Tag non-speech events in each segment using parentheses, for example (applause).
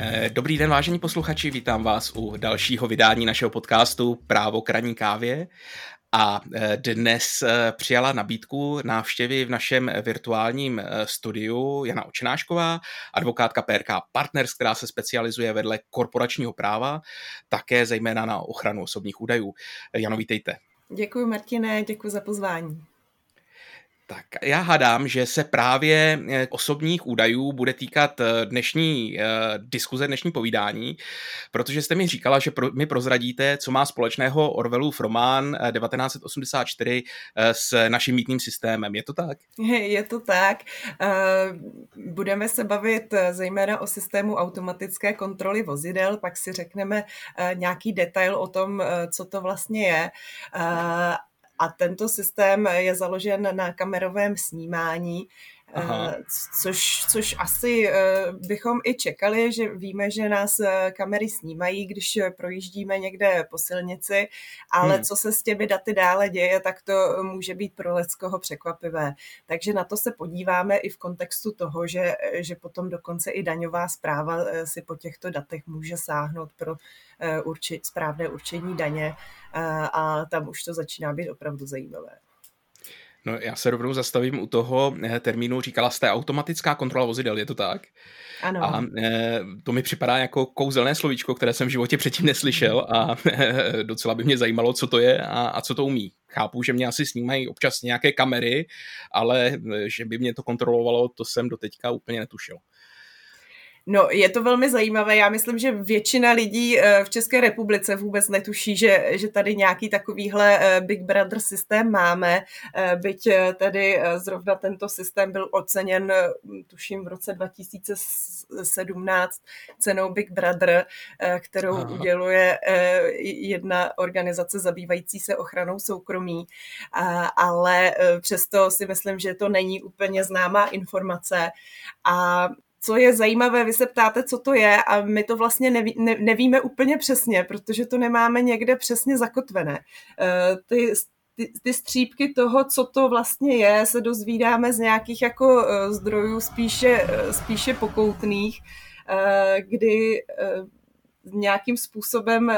Eh, dobrý den, vážení posluchači, vítám vás u dalšího vydání našeho podcastu Právo kraní kávě. A eh, dnes eh, přijala nabídku návštěvy v našem virtuálním studiu Jana Očenášková, advokátka PRK Partners, která se specializuje vedle korporačního práva, také zejména na ochranu osobních údajů. Jano, vítejte. Děkuji, Martine, děkuji za pozvání. Tak já hádám, že se právě eh, osobních údajů bude týkat eh, dnešní uh, diskuze, dnešní povídání, protože jste mi říkala, že pro, mi prozradíte, co má společného Orwellův román 1984 s naším mítným systémem. Je to tak? Je to tak. Budeme se bavit zejména o systému automatické kontroly vozidel, pak si řekneme nějaký detail o tom, co to vlastně je a tento systém je založen na kamerovém snímání, Aha. Eh, což, což asi eh, bychom i čekali, že víme, že nás eh, kamery snímají, když projíždíme někde po silnici, ale hmm. co se s těmi daty dále děje, tak to může být pro Leckoho překvapivé. Takže na to se podíváme i v kontextu toho, že, že potom dokonce i daňová zpráva si po těchto datech může sáhnout pro urči, správné určení daně a tam už to začíná být opravdu zajímavé. No já se rovnou zastavím u toho eh, termínu, říkala jste automatická kontrola vozidel, je to tak? Ano. A e, to mi připadá jako kouzelné slovíčko, které jsem v životě předtím neslyšel a e, (laughs) docela by mě zajímalo, co to je a, a co to umí. Chápu, že mě asi snímají občas nějaké kamery, ale že by mě to kontrolovalo, to jsem doteďka úplně netušil. No, je to velmi zajímavé. Já myslím, že většina lidí eh, v České republice vůbec netuší, že, že tady nějaký takovýhle eh, Big Brother systém máme, eh, byť tady zrovna tento systém byl oceněn, tuším, v roce 2017 cenou Big Brother, kterou Aha. uděluje jedna organizace zabývající se ochranou soukromí, ale přesto si myslím, že to není úplně známá informace a co je zajímavé, vy se ptáte, co to je a my to vlastně neví, ne, nevíme úplně přesně, protože to nemáme někde přesně zakotvené. Eh, ty, ty, ty střípky toho, co to vlastně je, se dozvídáme z nějakých jako eh, zdrojů spíše, eh, spíše pokoutných, kdy nějakým způsobem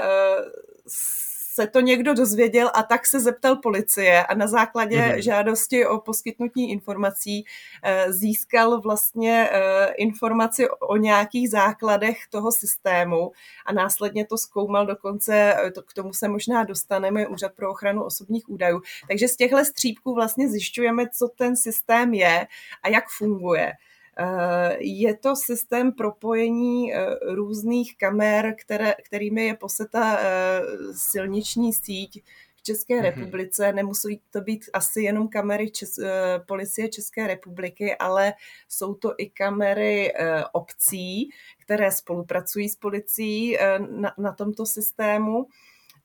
se to někdo dozvěděl a tak se zeptal policie a na základě mm-hmm. žádosti o poskytnutí informací eh, získal vlastně eh, informaci o nějakých základech toho systému a následně to zkoumal dokonce, eh, to, k tomu se možná dostaneme, Úřad pro ochranu osobních údajů. Takže z těchto střípků vlastně zjišťujeme, co ten systém je a jak funguje. Eh, je to systém propojení eh, různých kamer, které, kterými je poseta eh, silniční síť v České mm-hmm. republice. Nemusí to být asi jenom kamery Čes, policie České republiky, ale jsou to i kamery obcí, které spolupracují s policií na, na tomto systému.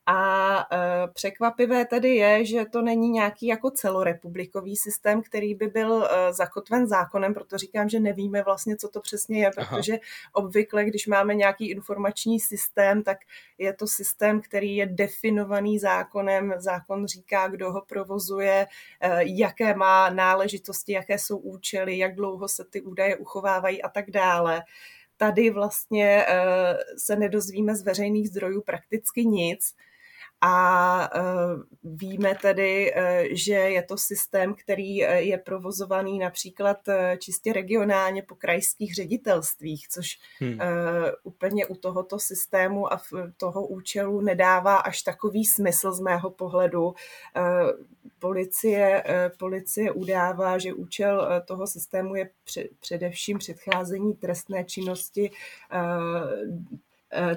A e, překvapivé tedy je, že to není nějaký jako celorepublikový systém, který by byl e, zakotven zákonem, proto říkám, že nevíme vlastně, co to přesně je, protože Aha. obvykle, když máme nějaký informační systém, tak je to systém, který je definovaný zákonem. Zákon říká, kdo ho provozuje, e, jaké má náležitosti, jaké jsou účely, jak dlouho se ty údaje uchovávají a tak dále tady vlastně se nedozvíme z veřejných zdrojů prakticky nic. A e, víme tedy, e, že je to systém, který e, je provozovaný například čistě regionálně po krajských ředitelstvích, což hmm. úplně u tohoto systému a toho účelu nedává až takový smysl z mého pohledu. Policie, policie udává, že účel toho systému je především předcházení trestné činnosti Eh,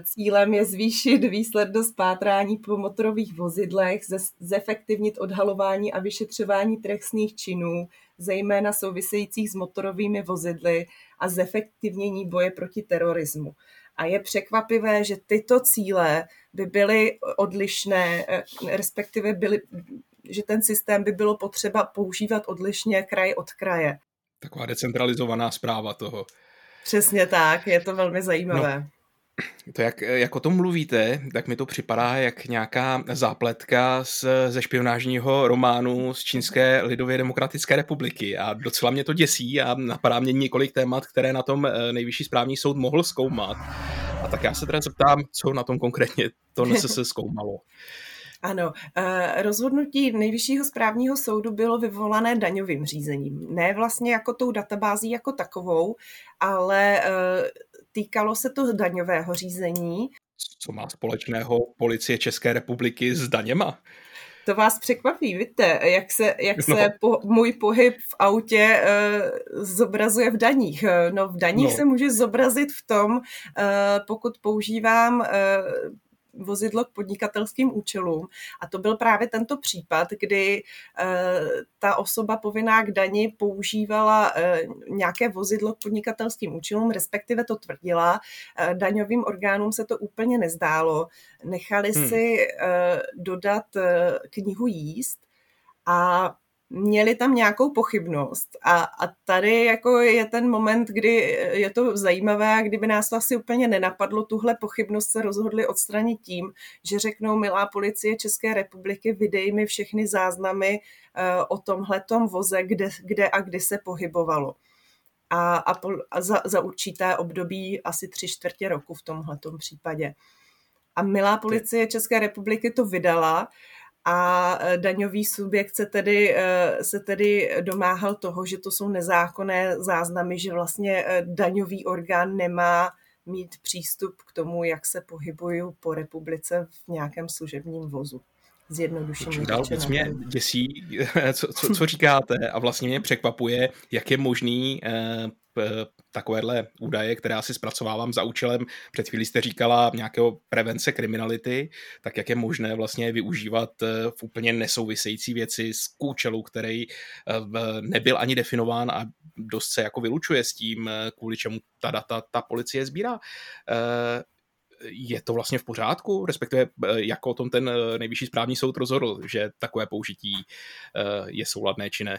cílem je zvýšit výslednost pátrání po motorových vozidlech, zefektivnit odhalování a vyšetřování trestných činů, zejména souvisejících s motorovými vozidly a zefektivnění boje proti terorismu. A je překvapivé, že tyto cíle by byly odlišné, eh, respektive byly, že ten systém by bylo potřeba používat odlišně kraj od kraje. Taková decentralizovaná zpráva toho. Přesně tak, je to velmi zajímavé. No. To, jak, jak o tom mluvíte, tak mi to připadá jak nějaká zápletka z, ze špionážního románu z Čínské lidově demokratické republiky a docela mě to děsí a napadá mě několik témat, které na tom eh, nejvyšší správní soud mohl zkoumat. A tak já se teda zeptám, co na tom konkrétně to se (laughs) zkoumalo. Ano, eh, rozhodnutí nejvyššího správního soudu bylo vyvolané daňovým řízením. Ne vlastně jako tou databází jako takovou, ale eh, týkalo se to daňového řízení. Co má společného policie České republiky s daněma? To vás překvapí, víte, jak se, jak no. se po, můj pohyb v autě uh, zobrazuje v daních. No v daních no. se může zobrazit v tom, uh, pokud používám uh, vozidlo k podnikatelským účelům. A to byl právě tento případ, kdy eh, ta osoba povinná k dani používala eh, nějaké vozidlo k podnikatelským účelům, respektive to tvrdila. Eh, daňovým orgánům se to úplně nezdálo. Nechali hmm. si dodat knihu jíst a měli tam nějakou pochybnost. A, a tady jako je ten moment, kdy je to zajímavé a kdyby nás to asi úplně nenapadlo, tuhle pochybnost se rozhodli odstranit tím, že řeknou, milá policie České republiky, vydej mi všechny záznamy uh, o tomhletom voze, kde, kde a kdy se pohybovalo. A, a, po, a za, za určité období asi tři čtvrtě roku v tomhletom případě. A milá policie České republiky to vydala a e, daňový subjekt se tedy, e, se tedy domáhal toho, že to jsou nezákonné záznamy, že vlastně e, daňový orgán nemá mít přístup k tomu, jak se pohybují po republice v nějakém služebním vozu. Zjednodušeně. Dál víc mě děsí, (laughs) co, co, co říkáte a vlastně mě překvapuje, jak je možný takovéhle údaje, které asi zpracovávám za účelem, před chvílí jste říkala nějakého prevence kriminality, tak jak je možné vlastně využívat eh, v úplně nesouvisející věci z účelu, který eh, nebyl ani definován a dost se jako vylučuje s tím, kvůli čemu ta data ta policie sbírá. Je to vlastně v pořádku, respektive jak o tom ten nejvyšší správní soud rozhodl, že takové použití je souladné či ne?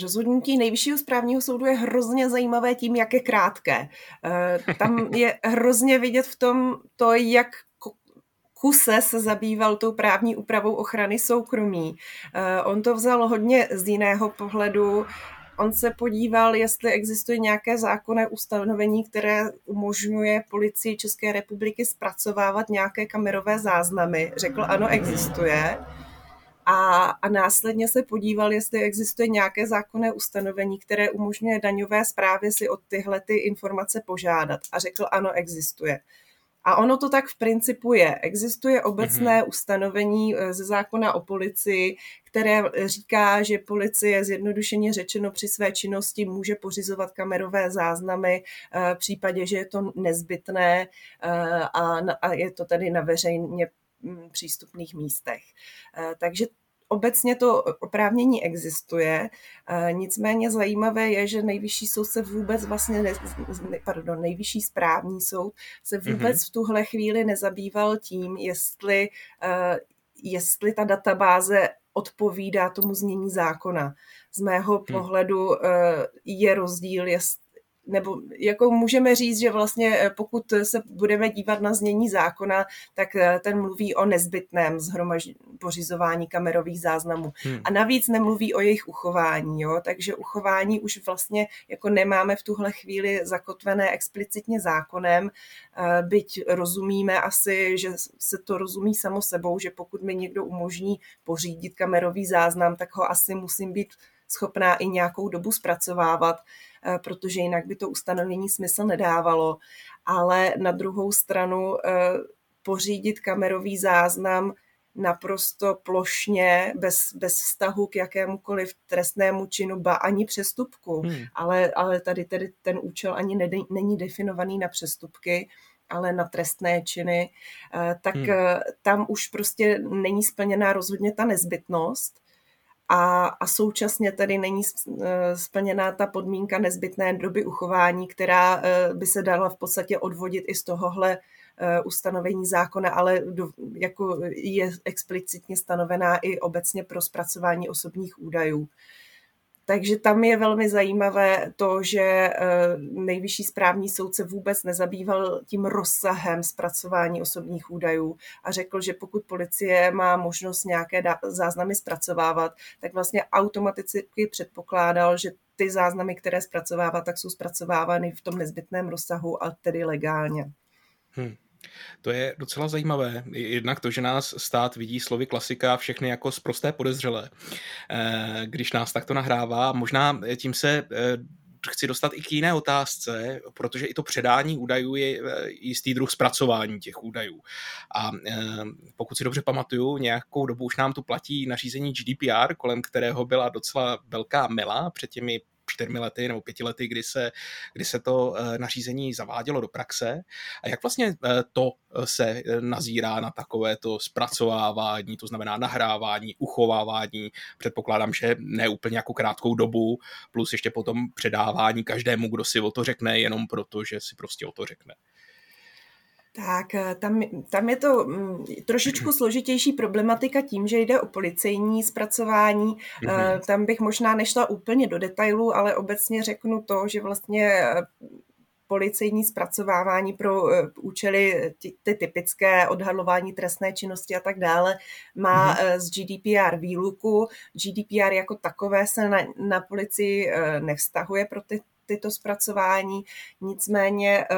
Rozhodnutí nejvyššího správního soudu je hrozně zajímavé tím, jak je krátké. Eh, tam (laughs) je hrozně vidět v tom to, jak kuse se zabýval tou právní úpravou ochrany soukromí. Eh, on to vzal hodně z jiného pohledu. On se podíval, jestli existuje nějaké zákonné ustanovení, které umožňuje policii České republiky zpracovávat nějaké kamerové záznamy. Řekl, ano, existuje a, a následně se podíval, jestli existuje nějaké zákonné ustanovení, které umožňuje daňové zprávě si o tyhle ty informace požádat. A řekl, ano, existuje. A ono to tak v principu je. Existuje obecné mm-hmm. ustanovení eh, ze zákona o policii, které říká, že policie zjednodušeně řečeno při své činnosti může pořizovat kamerové záznamy eh, v případě, že je to nezbytné eh, a, je to tady na veřejně přístupných místech. Eh, takže obecně to oprávnění existuje, eh, nicméně zajímavé je, že nejvyšší soud se vůbec vlastně, ne, pardon, nejvyšší správní soud se vůbec mm-hmm. v tuhle chvíli nezabýval tím, jestli, eh, jestli ta databáze odpovídá tomu znění zákona. Z mého hmm. pohledu je rozdíl, jest, nebo jako můžeme říct, že vlastně eh, pokud se budeme dívat na znění zákona, tak eh, ten mluví o nezbytném zhromaž... pořizování kamerových záznamů. Hmm. A navíc nemluví o jejich uchování, jo? takže uchování už vlastně jako nemáme v tuhle chvíli zakotvené explicitně zákonem, eh, byť rozumíme asi, že se to rozumí samo sebou, že pokud mi někdo umožní pořídit kamerový záznam, tak ho asi musím být schopná i nějakou dobu zpracovávat, eh, protože jinak by to ustanovení smysl nedávalo. Ale na druhou stranu eh, pořídit kamerový záznam naprosto plošně, bez, bez vztahu k jakémukoliv trestnému činu, ba ani přestupku. Hmm. Ale, ale tady tedy ten účel ani ne, není definovaný na přestupky, ale na trestné činy, eh, tak hmm. tam už prostě není splněná rozhodně ta nezbytnost a, a současně tady není eh, splněná ta podmínka nezbytné doby uchování, která eh, by se dala v podstatě odvodit i z tohohle eh, ustanovení zákona, ale do, jako je explicitně stanovená i obecně pro zpracování osobních údajů. Takže tam je velmi zajímavé to, že eh, nejvyšší správní soud se vůbec nezabýval tím rozsahem zpracování osobních údajů a řekl, že pokud policie má možnost nějaké záznamy zpracovávat, tak vlastně automaticky předpokládal, že ty záznamy, které zpracovává, tak jsou zpracovávány v tom nezbytném rozsahu a tedy legálně. Hmm. To je docela zajímavé. Jednak to, že nás stát vidí slovy klasika všechny jako zprosté podezřelé, eh, když nás takto nahrává. Možná tím se eh, chci dostat i k jiné otázce, protože i to předání údajů je eh, jistý druh zpracování těch údajů. A pokud si dobře pamatuju, nějakou dobu už nám tu platí nařízení GDPR, kolem kterého byla docela velká mela před těmi čtyřmi lety nebo pěti lety, kdy se, kdy se to eh, nařízení zavádělo do praxe. A jak vlastně eh, to eh, se nazírá na takovéto zpracovávání, to znamená nahrávání, uchovávání, předpokládám, že ne úplně jako krátkou dobu, plus ještě potom předávání každému, kdo si o to řekne, jenom proto, že si prostě o to řekne. Tak eh, tam, tam je to mm, trošičku (clears throat) složitější problematika tím, že jde o policejní zpracování. Mm-hmm. Tam bych možná nešla úplně do detailů, ale obecně řeknu to, že vlastně eh, policejní zpracovávání pro účely ty, ty typické odhadlování trestné činnosti a tak dále má mm-hmm. z GDPR výluku. GDPR jako takové se na, na policii nevztahuje pro ty tyto zpracování. Nicméně eh,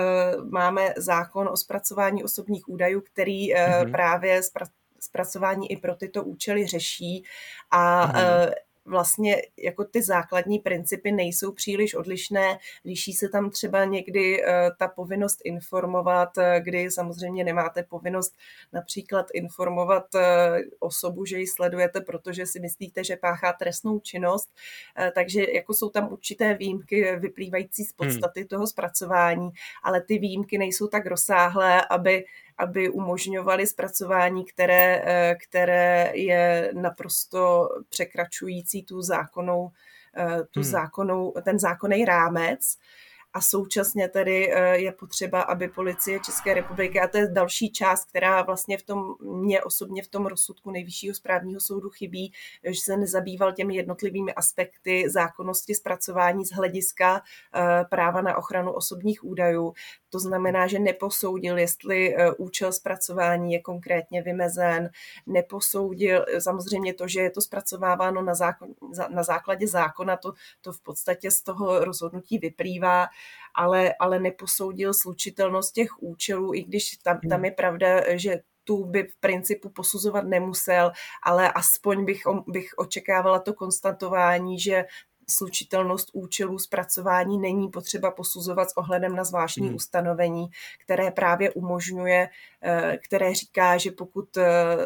máme zákon o zpracování osobních údajů, který mm-hmm. právě zpracování i pro tyto účely řeší a mm-hmm vlastně jako ty základní principy nejsou příliš odlišné. Liší se tam třeba někdy eh, ta povinnost informovat, eh, kdy samozřejmě nemáte povinnost například informovat eh, osobu, že ji sledujete, protože si myslíte, že páchá trestnou činnost. Takže jako jsou tam určité výjimky vyplývající z hmm. podstaty hmm. toho zpracování, ale ty výjimky nejsou tak rozsáhlé, aby aby umožňovali zpracování, které, eh, které je naprosto překračující tu zákonou, eh, tu hmm. zákonou, ten zákonný rámec a současně tedy eh, je potřeba, aby policie České republiky, a to je další část, která vlastně v tom, mě osobně v tom rozsudku nejvyššího správního soudu chybí, že se nezabýval těmi jednotlivými aspekty zákonnosti zpracování z hlediska eh, práva na ochranu osobních údajů. To znamená, že neposoudil, jestli eh, účel zpracování je konkrétně vymezen, neposoudil samozřejmě to, že je to zpracováváno na, zákon, na základě zákona, to, to v podstatě z toho rozhodnutí vyplývá, ale, ale neposoudil slučitelnost těch účelů, i když tam, tam hmm. je pravda, že tu by v principu posuzovat nemusel, ale aspoň bych, bych očekávala to konstatování, že slučitelnost účelů zpracování není potřeba posuzovat s ohledem na zvláštní hmm. ustanovení, které právě umožňuje, eh, které říká, že pokud eh,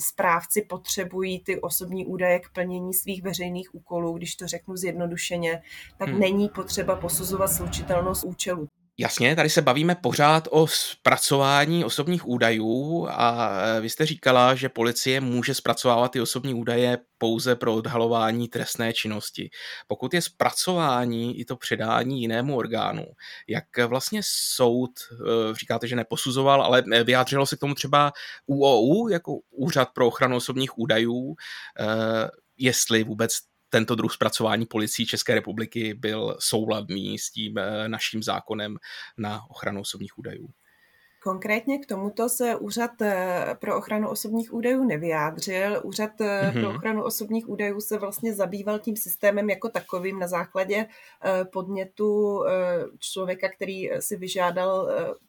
správci potřebují ty osobní údaje k plnění svých veřejných úkolů, když to řeknu zjednodušeně, tak hmm. není potřeba posuzovat slučitelnost účelu. Jasně, tady se bavíme pořád o zpracování osobních údajů a e, vy jste říkala, že policie může zpracovávat ty osobní údaje pouze pro odhalování trestné činnosti. Pokud je zpracování i to předání jinému orgánu, jak vlastně soud, e, říkáte, že neposuzoval, ale vyjádřilo se k tomu třeba UOU, jako Úřad pro ochranu osobních údajů, jestli vůbec tento druh zpracování policií České republiky byl souladný s tím eh, naším zákonem na ochranu osobních údajů. Konkrétně k tomuto se Úřad eh, pro ochranu osobních údajů nevyjádřil. Úřad mm-hmm. pro ochranu osobních údajů se vlastně zabýval tím systémem jako takovým na základě podnětu člověka, který si vyžádal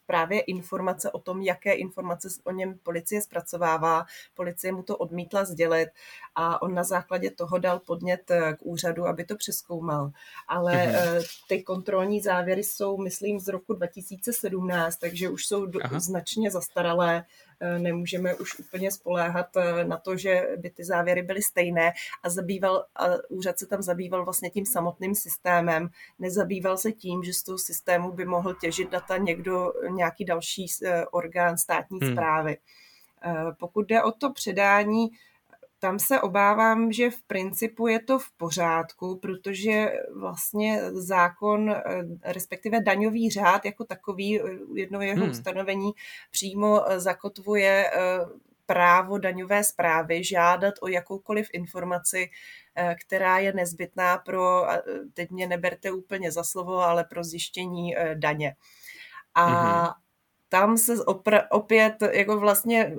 právě informace o tom, jaké informace o něm policie zpracovává. Policie mu to odmítla sdělit a on na základě toho dal podnět k úřadu, aby to přeskoumal. Ale mm-hmm. ty kontrolní závěry jsou, myslím, z roku 2017, takže už jsou do, značně zastaralé Eh, nemůžeme už úplně spoléhat eh, na to, že by ty závěry byly stejné a zabýval, a úřad se tam zabýval vlastně tím samotným systémem, nezabýval se tím, že z toho systému by mohl těžit data někdo, nějaký další eh, orgán státní hmm. zprávy. Pokud jde o to předání, tam se obávám, že v principu je to v pořádku, protože vlastně zákon, eh, respektive daňový řád jako takový, eh, jedno jeho hmm. ustanovení přímo eh, zakotvuje právo daňové zprávy žádat o jakoukoliv informaci, která je nezbytná pro, teď mě neberte úplně za slovo, ale pro zjištění daně. A mm-hmm. tam se opra- opět jako vlastně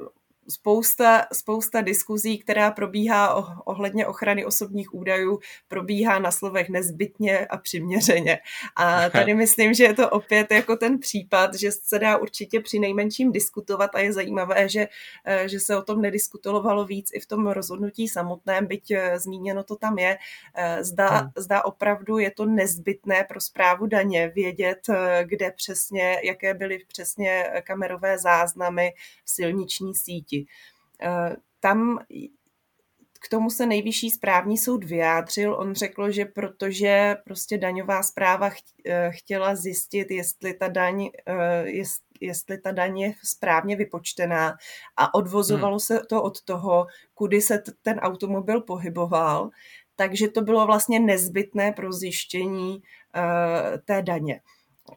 spousta, spousta diskuzí, která probíhá ohledně ochrany osobních údajů, probíhá na slovech nezbytně a přiměřeně. A tady (laughs) myslím, že je to opět jako ten případ, že se dá určitě při nejmenším diskutovat a je zajímavé, že, eh, že se o tom nediskutovalo víc i v tom rozhodnutí samotném, byť eh, zmíněno to tam je. Eh, zda, hmm. zda opravdu je to nezbytné pro zprávu daně vědět, kde přesně, jaké byly přesně kamerové záznamy v silniční síti. Eh, tam k tomu se nejvyšší správní soud vyjádřil. On řekl, že protože prostě daňová zpráva eh, chtěla zjistit, jestli ta daň, eh, jestli ta daň je správně vypočtená a odvozovalo hmm. se to od toho, kudy se ten automobil pohyboval, takže to bylo vlastně nezbytné pro zjištění té daně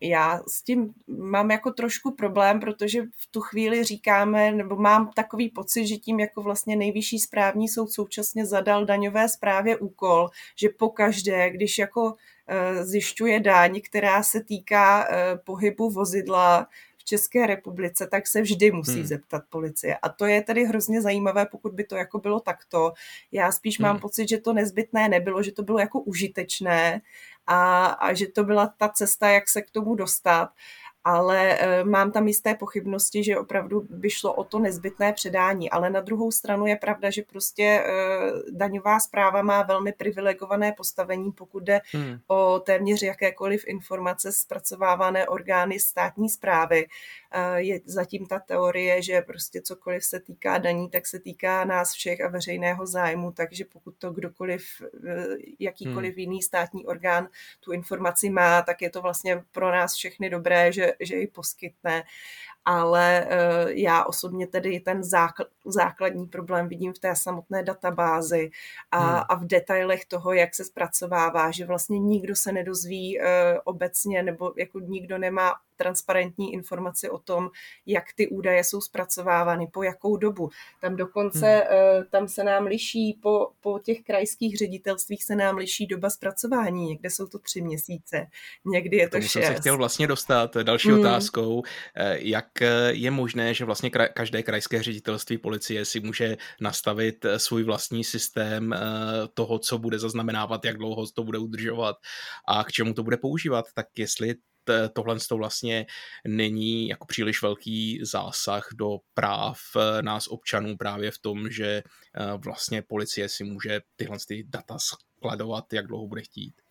já s tím mám jako trošku problém, protože v tu chvíli říkáme, nebo mám takový pocit, že tím jako vlastně nejvyšší správní soud současně zadal daňové správě úkol, že pokaždé, když jako eh, zjišťuje daň, která se týká eh, pohybu vozidla v České republice, tak se vždy musí hmm. zeptat policie. A to je tedy hrozně zajímavé, pokud by to jako bylo takto. Já spíš hmm. mám pocit, že to nezbytné nebylo, že to bylo jako užitečné a, a že to byla ta cesta, jak se k tomu dostat ale eh, mám tam jisté pochybnosti, že opravdu by šlo o to nezbytné předání. Ale na druhou stranu je pravda, že prostě eh, daňová zpráva má velmi privilegované postavení, pokud jde hmm. o téměř jakékoliv informace zpracovávané orgány státní zprávy. Eh, je zatím ta teorie, že prostě cokoliv se týká daní, tak se týká nás všech a veřejného zájmu, takže pokud to kdokoliv, jakýkoliv hmm. jiný státní orgán tu informaci má, tak je to vlastně pro nás všechny dobré, že že, ji poskytne, ale eh, já osobně tedy ten základní problém vidím v té samotné databázi a, hmm. a v detailech toho, jak se zpracovává, že vlastně nikdo se nedozví uh, obecně nebo jako nikdo nemá transparentní informaci o tom, jak ty údaje jsou zpracovávány, po jakou dobu. Tam dokonce, hmm. tam se nám liší, po, po těch krajských ředitelstvích se nám liší doba zpracování. Někde jsou to tři měsíce, někdy je to Tomu šest. jsem se chtěl vlastně dostat další hmm. otázkou, eh, jak eh, je možné, že vlastně každé krajské ředitelství policie si může nastavit svůj vlastní systém toho, co bude zaznamenávat, jak dlouho to bude udržovat a k čemu to bude používat, tak jestli tohle to vlastně není jako příliš velký zásah do práv eh, nás občanů právě v tom, že eh, vlastně policie si může tyhle ty data skladovat, jak dlouho bude chtít.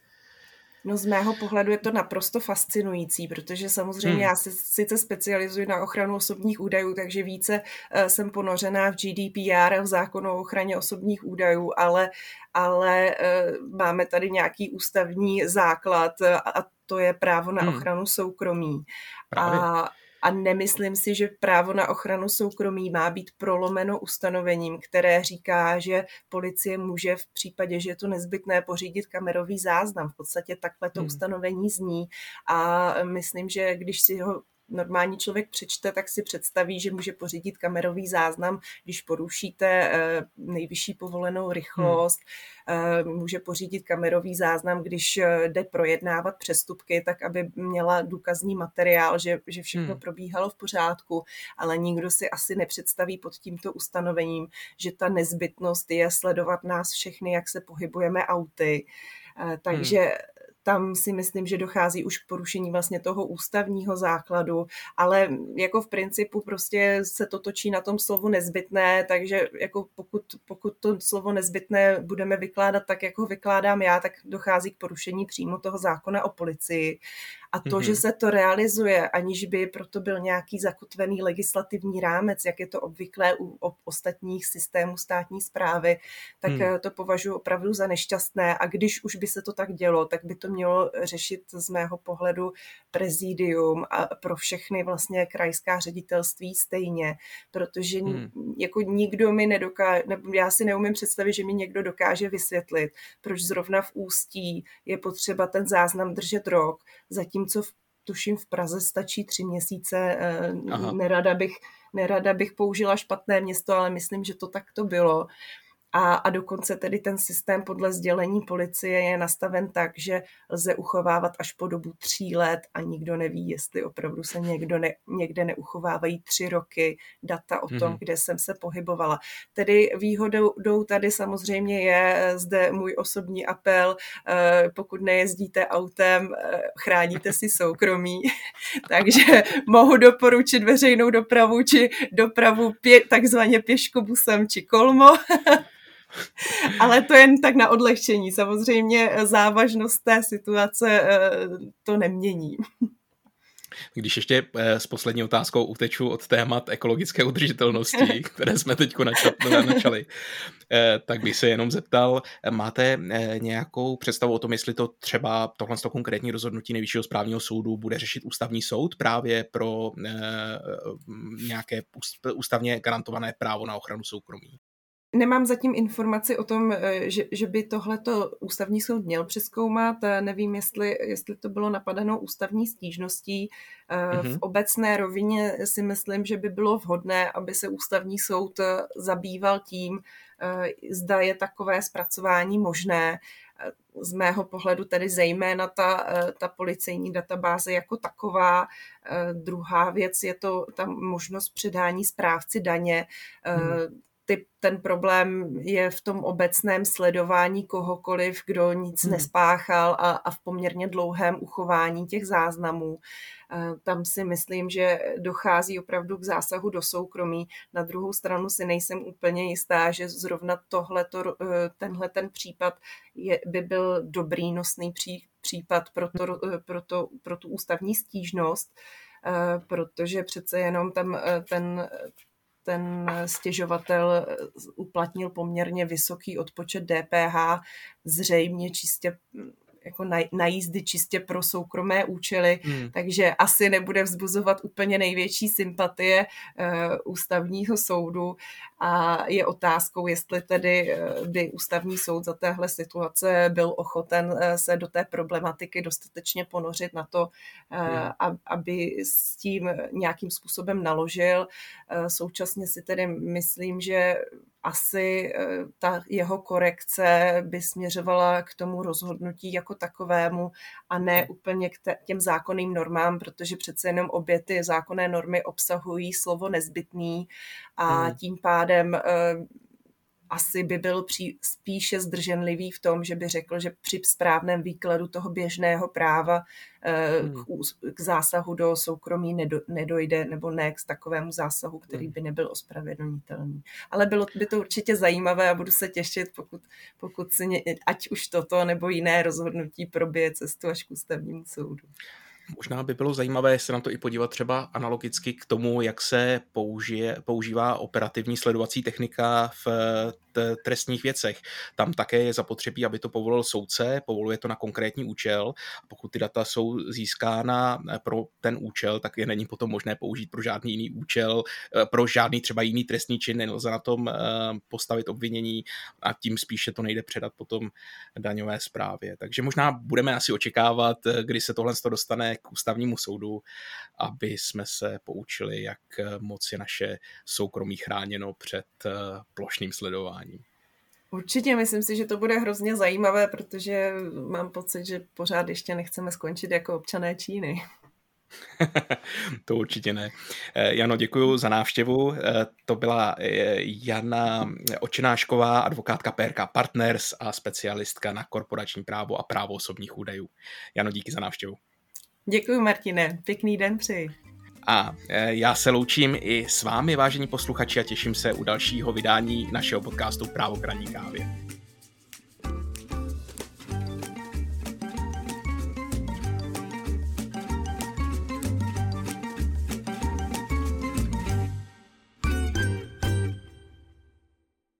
No z mého pohledu je to naprosto fascinující, protože samozřejmě hmm. já se sice specializuji na ochranu osobních údajů, takže více uh, jsem ponořená v GDPR, v zákonu o ochraně osobních údajů, ale, ale uh, máme tady nějaký ústavní základ a to je právo na hmm. ochranu soukromí. Právě. A a nemyslím si, že právo na ochranu soukromí má být prolomeno ustanovením, které říká, že policie může v případě, že je to nezbytné pořídit kamerový záznam. V podstatě takhle to hmm. ustanovení zní a myslím, že když si ho normální člověk přečte, tak si představí, že může pořídit kamerový záznam, když porušíte eh, nejvyšší povolenou rychlost, hmm. může pořídit kamerový záznam, když eh, jde projednávat přestupky, tak aby měla důkazní materiál, že, že všechno hmm. probíhalo v pořádku, ale nikdo si asi nepředstaví pod tímto ustanovením, že ta nezbytnost je sledovat nás všechny, jak se pohybujeme auty. Takže hmm tam si myslím, že dochází už k porušení vlastně toho ústavního základu, ale jako v principu prostě se to točí na tom slovu nezbytné, takže jako pokud, pokud to slovo nezbytné budeme vykládat tak, jako vykládám já, tak dochází k porušení přímo toho zákona o policii a to, mm-hmm. že se to realizuje, aniž by proto byl nějaký zakotvený legislativní rámec, jak je to obvyklé u ostatních systémů státní zprávy, tak mm. to považuji opravdu za nešťastné. A když už by se to tak dělo, tak by to mělo řešit z mého pohledu prezidium a pro všechny vlastně krajská ředitelství stejně, protože mm. jako nikdo mi nedokáže, nebo já si neumím představit, že mi někdo dokáže vysvětlit, proč zrovna v ústí je potřeba ten záznam držet rok, zatím zatímco v tuším v Praze stačí tři měsíce, Aha. nerada bych, nerada bych použila špatné město, ale myslím, že to tak to bylo. A, a dokonce tedy ten systém podle sdělení policie je nastaven tak, že lze uchovávat až po dobu tří let a nikdo neví, jestli opravdu se někdo ne, někde neuchovávají tři roky data o tom, mm-hmm. kde jsem se pohybovala. Tedy výhodou tady samozřejmě je eh, zde můj osobní apel, eh, pokud nejezdíte autem, eh, chráníte si soukromí, (laughs) takže mohu doporučit veřejnou dopravu či dopravu pě, takzvaně pěškobusem či kolmo. (laughs) (laughs) Ale to jen tak na odlehčení. Samozřejmě závažnost té situace eh, to nemění. (laughs) Když ještě eh, s poslední otázkou uteču od témat ekologické udržitelnosti, (laughs) které jsme teď načali, eh, tak bych se jenom zeptal, máte nějakou představu o tom, jestli to třeba tohle konkrétní rozhodnutí nejvyššího správního soudu bude řešit ústavní soud právě pro nějaké ústavně garantované právo na ochranu soukromí? Nemám zatím informaci o tom, eh, že, že by tohleto ústavní soud měl přeskoumat. Eh, nevím, jestli, jestli to bylo napadeno ústavní stížností. Mm-hmm. V mhm. obecné rovině si myslím, že by bylo vhodné, aby se ústavní soud zabýval tím, zda je takové zpracování možné. Z mého pohledu tedy zejména ta, ta policejní databáze jako taková. Druhá věc je to ta možnost předání správci daně. Mm ty, ten problém je v tom obecném sledování kohokoliv, kdo nic hmm. nespáchal a, a v poměrně dlouhém uchování těch záznamů. Tam si myslím, že dochází opravdu k zásahu do soukromí. Na druhou stranu si nejsem úplně jistá, že zrovna tohleto, eh, tenhle ten případ je, by byl dobrý nosný pří, případ pro, to, eh, pro, to, pro tu ústavní stížnost, eh, protože přece jenom tam ten ten stěžovatel uplatnil poměrně vysoký odpočet DPH, zřejmě čistě jako na, na jízdy čistě pro soukromé účely, hmm. takže asi nebude vzbuzovat úplně největší sympatie uh, ústavního soudu a je otázkou, jestli tedy uh, by ústavní soud za téhle situace byl ochoten uh, se do té problematiky dostatečně ponořit na to, hmm. aby s tím nějakým způsobem naložil. Současně si tedy myslím, že asi eh, ta jeho korekce by směřovala k tomu rozhodnutí jako takovému a ne hmm. úplně k těm zákonným normám, protože přece jenom obě ty zákonné normy obsahují slovo nezbytný a hmm. tím pádem eh, asi by byl pří, spíše zdrženlivý v tom, že by řekl, že při správném výkladu toho běžného práva eh, hmm. k, k zásahu do soukromí nedo, nedojde, nebo ne k takovému zásahu, který hmm. by nebyl ospravedlnitelný. Ale bylo by to určitě zajímavé a budu se těšit, pokud, pokud si ně, ať už toto nebo jiné rozhodnutí probije cestu až k ústavnímu soudu. Možná by bylo zajímavé se na to i podívat třeba analogicky k tomu, jak se použije, používá operativní sledovací technika v trestních věcech. Tam také je zapotřebí, aby to povolil soudce, povoluje to na konkrétní účel. Pokud ty data jsou získána pro ten účel, tak je není potom možné použít pro žádný jiný účel, eh, pro žádný třeba jiný trestný čin, nelze na tom eh, postavit obvinění a tím spíše to nejde předat potom daňové zprávě. Takže možná budeme asi očekávat, eh, kdy se tohle dostane k ústavnímu soudu, aby jsme se poučili, jak moc je naše soukromí chráněno před plošným sledováním. Určitě, myslím si, že to bude hrozně zajímavé, protože mám pocit, že pořád ještě nechceme skončit jako občané Číny. (laughs) to určitě ne. Eh, Jano, děkuji za návštěvu. Eh, to byla eh, Jana Očenášková, advokátka PRK Partners a specialistka na korporační právo a právo osobních údajů. Jano, díky za návštěvu. Děkuji, Martine. Pěkný den přeji. A e, já se loučím i s vámi, vážení posluchači, a těším se u dalšího vydání našeho podcastu Právo kraní kávě.